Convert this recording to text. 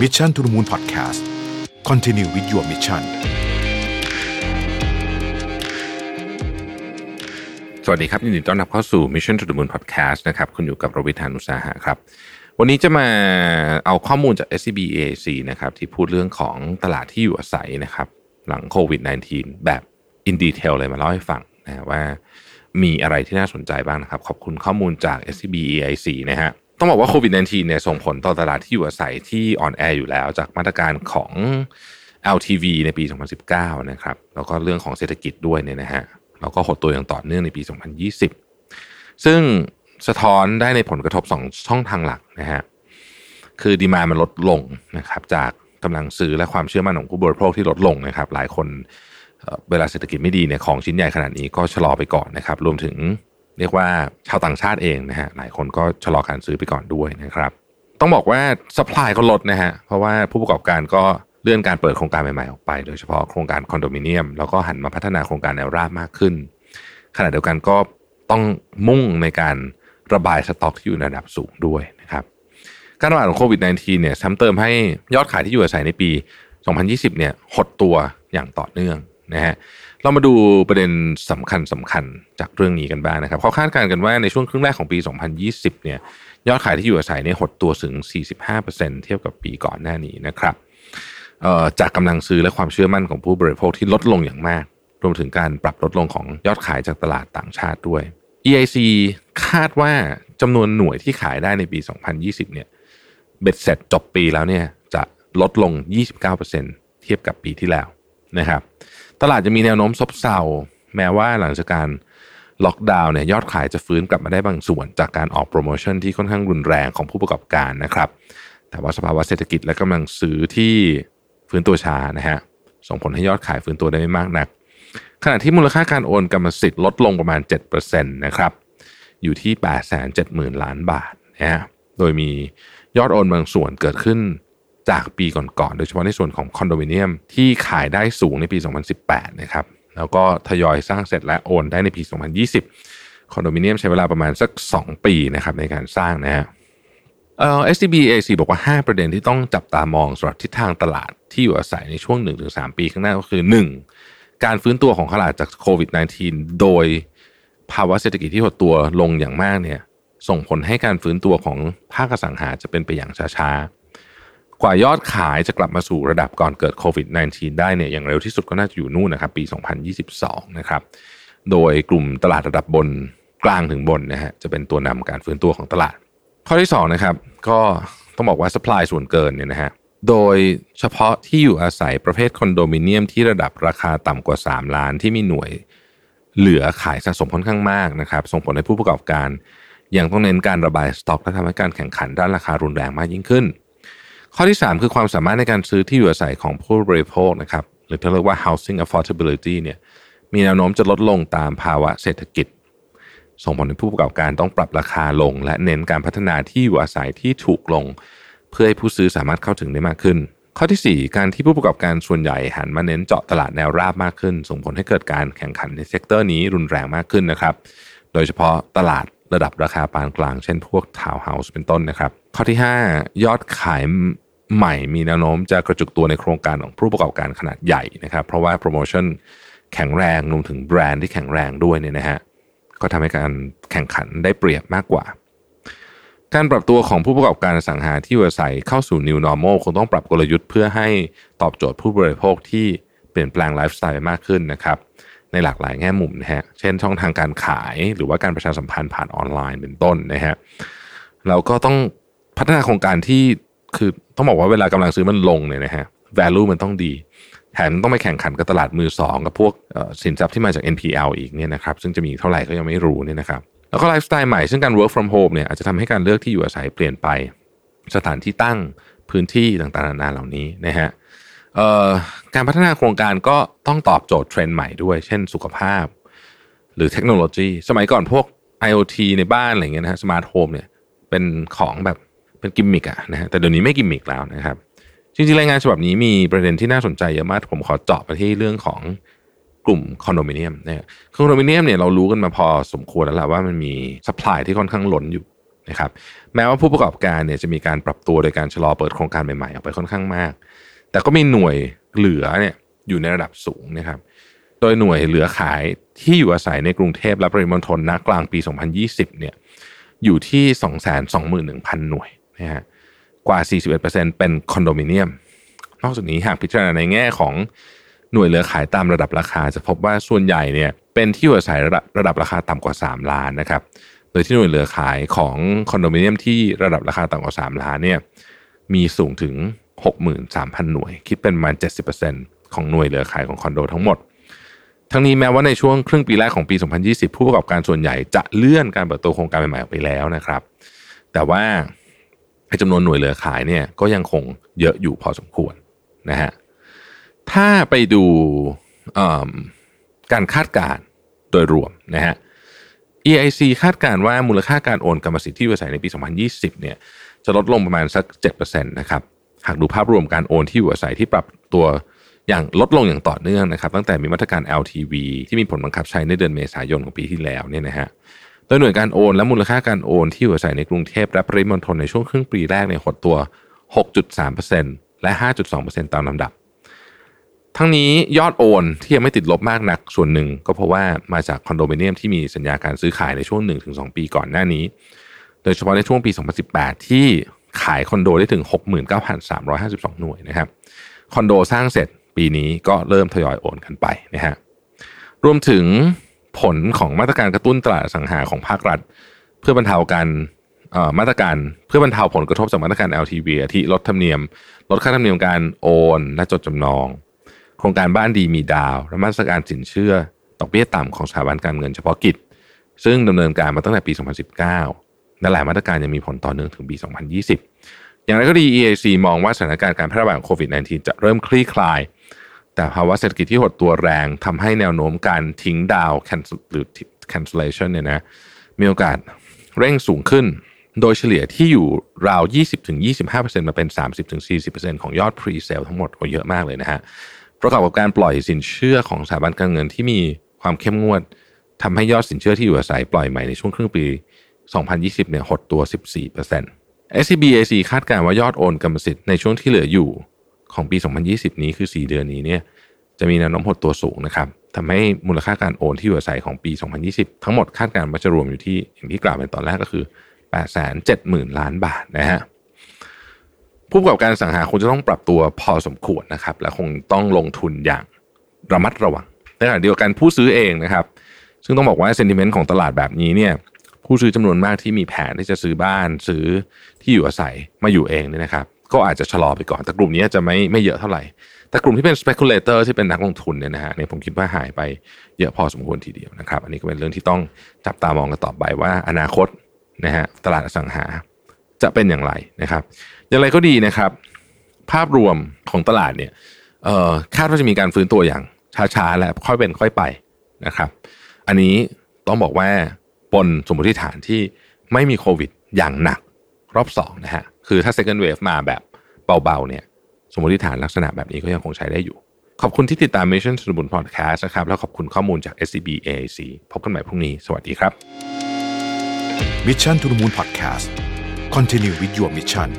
Mission to the Moon Podcast Continue with your mission สวัสดีครับยินดีต้อนรับเข้าสู่ Mission to the Moon Podcast นะครับ คุณอยู่กับโรวิธานุสาหะครับ วันนี้จะมาเอาข้อมูลจาก SCBAC นะครับที่พูดเรื่องของตลาดที่อยู่อาศัยนะครับ หลังโควิด -19 แบบ in detail เลยมาเล่าให้ฟังนะว่ามีอะไรที่น่าสนใจบ้างนะครับ ขอบคุณข้อมูลจาก SCB EIC นะฮะ ต้องบอกว่าโควิด -19 เนี่ยส่งผลต่อตลาดที่อยู่อาศัยที่อ่อนแออยู่แล้ว จากมาตรการของ LTV ในปี 2019 นะครับ แล้วก็เรื่องของเศรษฐกิจด้วยเนี่ยนะฮะแล้วก็หดตัวอย่างต่อเนื่องในปี 2020 ซึ่งสะท้อนได้ในผลกระทบ2ช่องทางหลักนะฮะคือดีมามันลดลงนะครับจากกำลังซื้อและความเชื่อมั่นของผู้บริโภคที่ลดลงนะครับ หลายคนเวลาเศรษฐกิจไม่ดีเนี่ยของชิ้นใหญ่ขนาดนี้ก็ชะลอไปก่อนนะครับ รวมถึง เรียกว่าชาวต่างชาติเองนะฮะหลายคนก็ชะลอการซื้อไปก่อนด้วยนะครับต้องบอกว่าสป라이ก็ลดนะฮะเพราะว่าผู้ประกอบการก็เลื่อนการเปิดโครงการใหม่ๆออกไป โดยเฉพาะโครงการคอนโดมิเนียม แล้วก็หันมาพัฒนาโครงการแนวราบมากขึ้น ขณะเดียวกันก็ต้องมุ่งในการระบายสต็อกที่อยู่ในระดับสูงด้วยนะครับการระบาดของโควิด -19 เนี่ยซ้ำเติมให้ยอดขายที่อยู่อาศัยในปี 2020 เนี่ยหดตัวอย่างต่อเนื่องนะฮะ เรามาดูประเด็นสำคัญสำคัญจากเรื่องนี้กันบ้างนะครับเขาคาดการณ์กันว่าในช่วงครึ่งแรกของปี 2020 เนี่ยยอดขายที่อยู่อาศัยเนี่ยหดตัวถึง 45%เทียบกับปีก่อนหน้านี้นะครับจากกำลังซื้อและความเชื่อมั่นของผู้บริโภคที่ลดลงอย่างมาก รวมถึงการปรับลดลงของยอดขายจากตลาดต่างชาติด้วย EIC คาดว่าจำนวนหน่วยที่ขายได้ในปี 2020 เนี่ยเบ็ดเสร็จจบปีแล้วเนี่ยจะลดลง 29%เทียบกับปีที่แล้วนะครับ ตลาดจะมีแนวโน้มซบเซาแม้ว่าหลังจากการล็อกดาวน์เนี่ยยอดขายจะฟื้นกลับมาได้บางส่วน จากการออกโปรโมชั่นที่ค่อนข้างรุนแรงของผู้ประกอบการนะครับ แต่ว่าสภาวะเศรษฐกิจและกำลังซื้อที่ฟื้นตัวช้านะฮะส่งผลให้ยอดขายฟื้นตัวได้ไม่มากนัก ขณะที่มูลค่าการโอนกรรมสิทธิ์ลดลงประมาณ7%นะครับอยู่ที่ 870,000 ล้านบาทนะฮะโดยมียอดโอนบางส่วนเกิดขึ้น จากปีก่อนๆ โดยเฉพาะในส่วนของคอนโดมิเนียมที่ขายได้สูงในปี 2018 นะครับ แล้วก็ทยอยสร้างเสร็จและโอนได้ในปี 2020 คอนโดมิเนียมใช้เวลาประมาณสัก 2 ปีนะครับในการสร้างนะฮะเอ่อ STB AC บอกว่า 5 ประเด็นที่ต้องจับตามองสำหรับทิศทางตลาดที่อยู่อาศัยในช่วง 1-3 ปีข้างหน้าก็คือ 1. การฟื้นตัวของตลาดจากโควิด -19 โดยภาวะเศรษฐกิจที่หดตัวลงอย่างมากเนี่ยส่งผลให้การฟื้นตัวของภาคสังหาจะเป็นไปอย่างช้าๆ กว่ายอดขายจะกลับมาสู่ระดับก่อนเกิดโควิด -19 ได้เนี่ยอย่างเร็วที่สุดก็น่าจะอยู่นู่นนะครับปี 2022 นะครับโดยกลุ่มตลาดระดับบนกลางถึงบนนะฮะจะเป็นตัวนำการฟื้นตัวของตลาด ข้อที่2นะครับก็ต้องบอกว่าสป라이ส่วนเกินเนี่ยนะฮะโดยเฉพาะที่อยู่อาศัยประเภทคอนโดมิเนียมที่ระดับราคาต่ำกว่า 3 ล้านที่มีหน่วยเหลือขายสะสมค่อนข้างมากนะครับส่งผลให้ผู้ประกอบการยังต้องเน้นการระบายสต็อกและทำให้การแข่งขันด้านราคารุนแรงมากยิ่งขึ้น ข้อที่ 3 คือความสามารถในการซื้อที่อยู่อาศัยของผู้บริโภคนะครับหรือที่เรียกว่า housing affordability เนี่ยมีแนวโน้มจะลดลงตามภาวะเศรษฐกิจ ส่งผลให้ผู้ประกอบการต้องปรับราคาลง และเน้นการพัฒนาที่อยู่อาศัยที่ถูกลง เพื่อให้ผู้ซื้อสามารถเข้าถึงได้มากขึ้น ข้อที่ 4 การที่ผู้ประกอบการส่วนใหญ่หันมาเน้นเจาะตลาดแนวราบมากขึ้น ส่งผลให้เกิดการแข่งขันใน sector นี้รุนแรงมากขึ้นนะครับ โดยเฉพาะตลาด ระดับราคาปานกลาง เช่นพวกทาวน์เฮาส์เป็นต้นนะครับ ข้อที่ 5 ยอดขายใหม่มีแนวโน้มจะกระจุกตัวในโครงการของผู้ประกอบการขนาดใหญ่นะครับ เพราะว่าโปรโมชั่นแข็งแรงรวมถึงแบรนด์ที่แข็งแรงด้วยเนี่ยนะฮะก็ทำให้การแข่งขันได้เปรียบมากกว่า การปรับตัวของผู้ประกอบการสังหาที่อยู่อาศัยเข้าสู่ New Normal คงต้องปรับกลยุทธ์เพื่อให้ตอบโจทย์ผู้บริโภคที่เปลี่ยนแปลงไลฟ์สไตล์มากขึ้นนะครับ ในหลากหลายแง่มุมนะฮะ เช่นช่องทางการขายหรือว่าการประชาสัมพันธ์ผ่านออนไลน์เป็นต้นนะฮะ เราก็ต้องพัฒนาโครงการที่คือต้องบอกว่าเวลากำลังซื้อมันลงเนี่ยนะฮะ value มันต้องดี แถมต้องไปแข่งขันกับตลาดมือสองกับพวกสินทรัพย์ที่มาจาก NPL อีกเนี่ยนะครับ ซึ่งจะมีเท่าไหร่ก็ยังไม่รู้เนี่ยนะครับ แล้วก็ไลฟ์สไตล์ใหม่ ซึ่งการ work from home เนี่ยอาจจะทำให้การเลือกที่อยู่อาศัยเปลี่ยนไป สถานที่ตั้งพื้นที่ต่างๆนานาเหล่านี้นะฮะ การพัฒนาโครงการก็ต้องตอบโจทย์เทรนด์ใหม่ด้วย เช่นสุขภาพ หรือเทคโนโลยี สมัยก่อนพวก IoT ในบ้านอะไรเงี้ยนะฮะ smart home เนี่ยเป็นของแบบเป็นกิมมิกอะนะฮะแต่เดี๋ยวนี้ไม่กิมมิกแล้วนะครับ จริงๆรายงานฉบับนี้มีประเด็นที่น่าสนใจเยอะมากผมขอเจาะไปที่เรื่องของกลุ่มคอนโดมิเนียมเนะคอนโดมิเนียมเนี่ยเรารู้กันมาพอสมควรแล้วแหละว่ามันมี supply ที่ค่อนข้างล้นอยู่นะครับแม้ว่าผู้ประกอบการเนี่ยจะมีการปรับตัวโดยการชะลอเปิดโครงการใหม่ๆออกไปค่อนข้างมาก แต่ก็มีหน่วยเหลือเนี่ยอยู่ในระดับสูงนะครับ โดยหน่วยเหลือขายที่อยู่อาศัยในกรุงเทพและปริมณฑลณกลางปี 2020เนี่ยอยู่ที่ 221,000 หน่วยนะฮะกว่า 41%เป็นคอนโดมิเนียม นอกจากนี้หากพิจารณาในแง่ของหน่วยเหลือขายตามระดับราคา จะพบว่าส่วนใหญ่เนี่ยเป็นที่อยู่อาศัยระดับระดับราคาต่ำกว่า 3 ล้านนะครับโดยที่หน่วยเหลือขายของคอนโดมิเนียมที่ระดับราคาต่ำกว่า 3 ล้านเนี่ยมีสูงถึง 63,000 หน่วย คิดเป็นประมาณ 70%ของหน่วยเหลือขายของคอนโดทั้งหมด ทั้งนี้แม้ว่าในช่วงครึ่งปีแรกของปี 2020 ผู้ประกอบการส่วนใหญ่จะเลื่อนการเปิดตัวโครงการใหม่ๆออกไปแล้วนะครับ แต่ว่าจำนวนหน่วยเหลือขายเนี่ยก็ยังคงเยอะอยู่พอสมควรนะฮะถ้าไปดูการคาดการณ์โดยรวมนะฮะ EIC คาดการณ์ว่ามูลค่าการโอนกรรมสิทธิ์ที่อยู่อาศัยในปี 2020 เนี่ยจะลดลงประมาณสัก 7%นะครับ หากดูภาพรวมการโอนที่อยู่อาศัยที่ปรับตัวอย่างลดลงอย่างต่อเนื่องนะครับตั้งแต่มีมาตรการ LTV ที่มีผลบังคับใช้ในเดือนเมษายนของปีที่แล้วเนี่ยนะฮะโดยหน่วยการโอนและมูลค่าการโอนที่อยู่อาศัยในกรุงเทพและปริมณฑลในช่วงครึ่งปีแรกเนี่ยหดตัว 6.3%และ 5.2%ตามลำดับ ทั้งนี้ยอดโอนที่ยังไม่ติดลบมากนักส่วนหนึ่ง ก็เพราะว่ามาจากคอนโดมิเนียมที่มีสัญญาการซื้อขายในช่วง 1-2 ปีก่อนหน้านี้ โดยเฉพาะในช่วงปี 2018 ที่ ขายคอนโดได้ถึง 69,352 หน่วยนะครับคอนโดสร้างเสร็จปีนี้ก็เริ่มทยอยโอนกันไปนะฮะรวมถึงผลของมาตรการกระตุ้นตลาดสังหาของภาครัฐ เพื่อบรรเทาการมาตรการเพื่อบรรเทาผลกระทบจากมาตรการ LTV ที่ลดธรรมเนียม ลดค่าธรรมเนียมการโอนและจดจำนอง โครงการบ้านดีมีดาว และมาตรการสินเชื่อดอกเบี้ยต่ำของสถาบันการเงินเฉพาะกิจ ซึ่งดำเนินการมาตั้งแต่ปี 2019 และหลายมาตรการยังมีผลต่อเนื่องถึงปี 2020 อย่างไรก็ดี EAC มองว่าสถานการณ์การแพร่ระบาดของโควิด -19 จะเริ่มคลี่คลาย แต่ภาวะเศรษฐกิจที่หดตัวแรงทำให้แนวโน้มการทิ้งดาวหรือ cancellation เนี่ยนะมีโอกาสเร่งสูงขึ้น โดยเฉลี่ยที่อยู่ราว 20-25%มาเป็น 30-40%ของยอด pre-sale ทั้งหมดก็เยอะมากเลยนะฮะประกอบกับการปล่อยสินเชื่อของสถาบันการเงินที่มีความเข้มงวดทำให้ยอดสินเชื่อที่อยู่อาศัยปล่อยใหม่ในช่วงครึ่งปี 2020 เนี่ยหดตัว 14% SCBAC คาดการณ์ว่ายอดโอนกรรมสิทธิ์ในช่วงที่เหลืออยู่ของปี 2020 นี้คือ 4 เดือนนี้เนี่ยจะมีแนวโน้มหดตัวสูงนะครับทำให้มูลค่าการโอนที่อยู่อาศัยของปี 2020 ทั้งหมดคาดการณ์ว่าจะรวมอยู่ที่อย่างที่กล่าวไปตอนแรกก็คือ 870,000 ล้านบาทนะฮะผู้ประกอบการสังหาคงจะต้องปรับตัวพอสมควรนะครับ และคงต้องลงทุนอย่างระมัดระวังในขณะเดียวกันผู้ซื้อเองนะครับ ซึ่งต้องบอกว่าเซนติเมนต์ของตลาดแบบนี้เนี่ย ผู้ซื้อจำนวนมากที่มีแผนที่จะซื้อบ้านซื้อที่อยู่อาศัยมาอยู่เองเนี่ยนะครับ ก็อาจจะชะลอไปก่อน แต่กลุ่มนี้จะไม่ไม่เยอะเท่าไหร่ แต่กลุ่มที่เป็น speculator ที่เป็นนักลงทุนเนี่ยนะฮะเนี่ยผมคิดว่าหายไปเยอะพอสมควรทีเดียวนะครับ อันนี้ก็เป็นเรื่องที่ต้องจับตามองกันต่อไปว่าอนาคตนะฮะตลาดอสังหาจะเป็นอย่างไรนะครับ อย่างไรก็ดีนะครับ ภาพรวมของตลาดเนี่ยเอ่อคาดว่าจะมีการฟื้นตัวอย่างช้าๆและค่อยเป็นค่อยไปนะครับ อันนี้ต้องบอกว่า บนสมมติฐานที่ไม่มีโควิดอย่างหนักรอบสองนะฮะคือถ้า second wave มาแบบเบาๆเนี่ยสมมติฐานลักษณะแบบนี้ก็ยังคงใช้ได้อยู่ ขอบคุณที่ติดตาม Mission to the Moon Podcast นะครับ แล้วขอบคุณข้อมูลจาก SCB AAC พบกันใหม่พรุ่งนี้ สวัสดีครับ Mission to the Moon Podcast Continue with your mission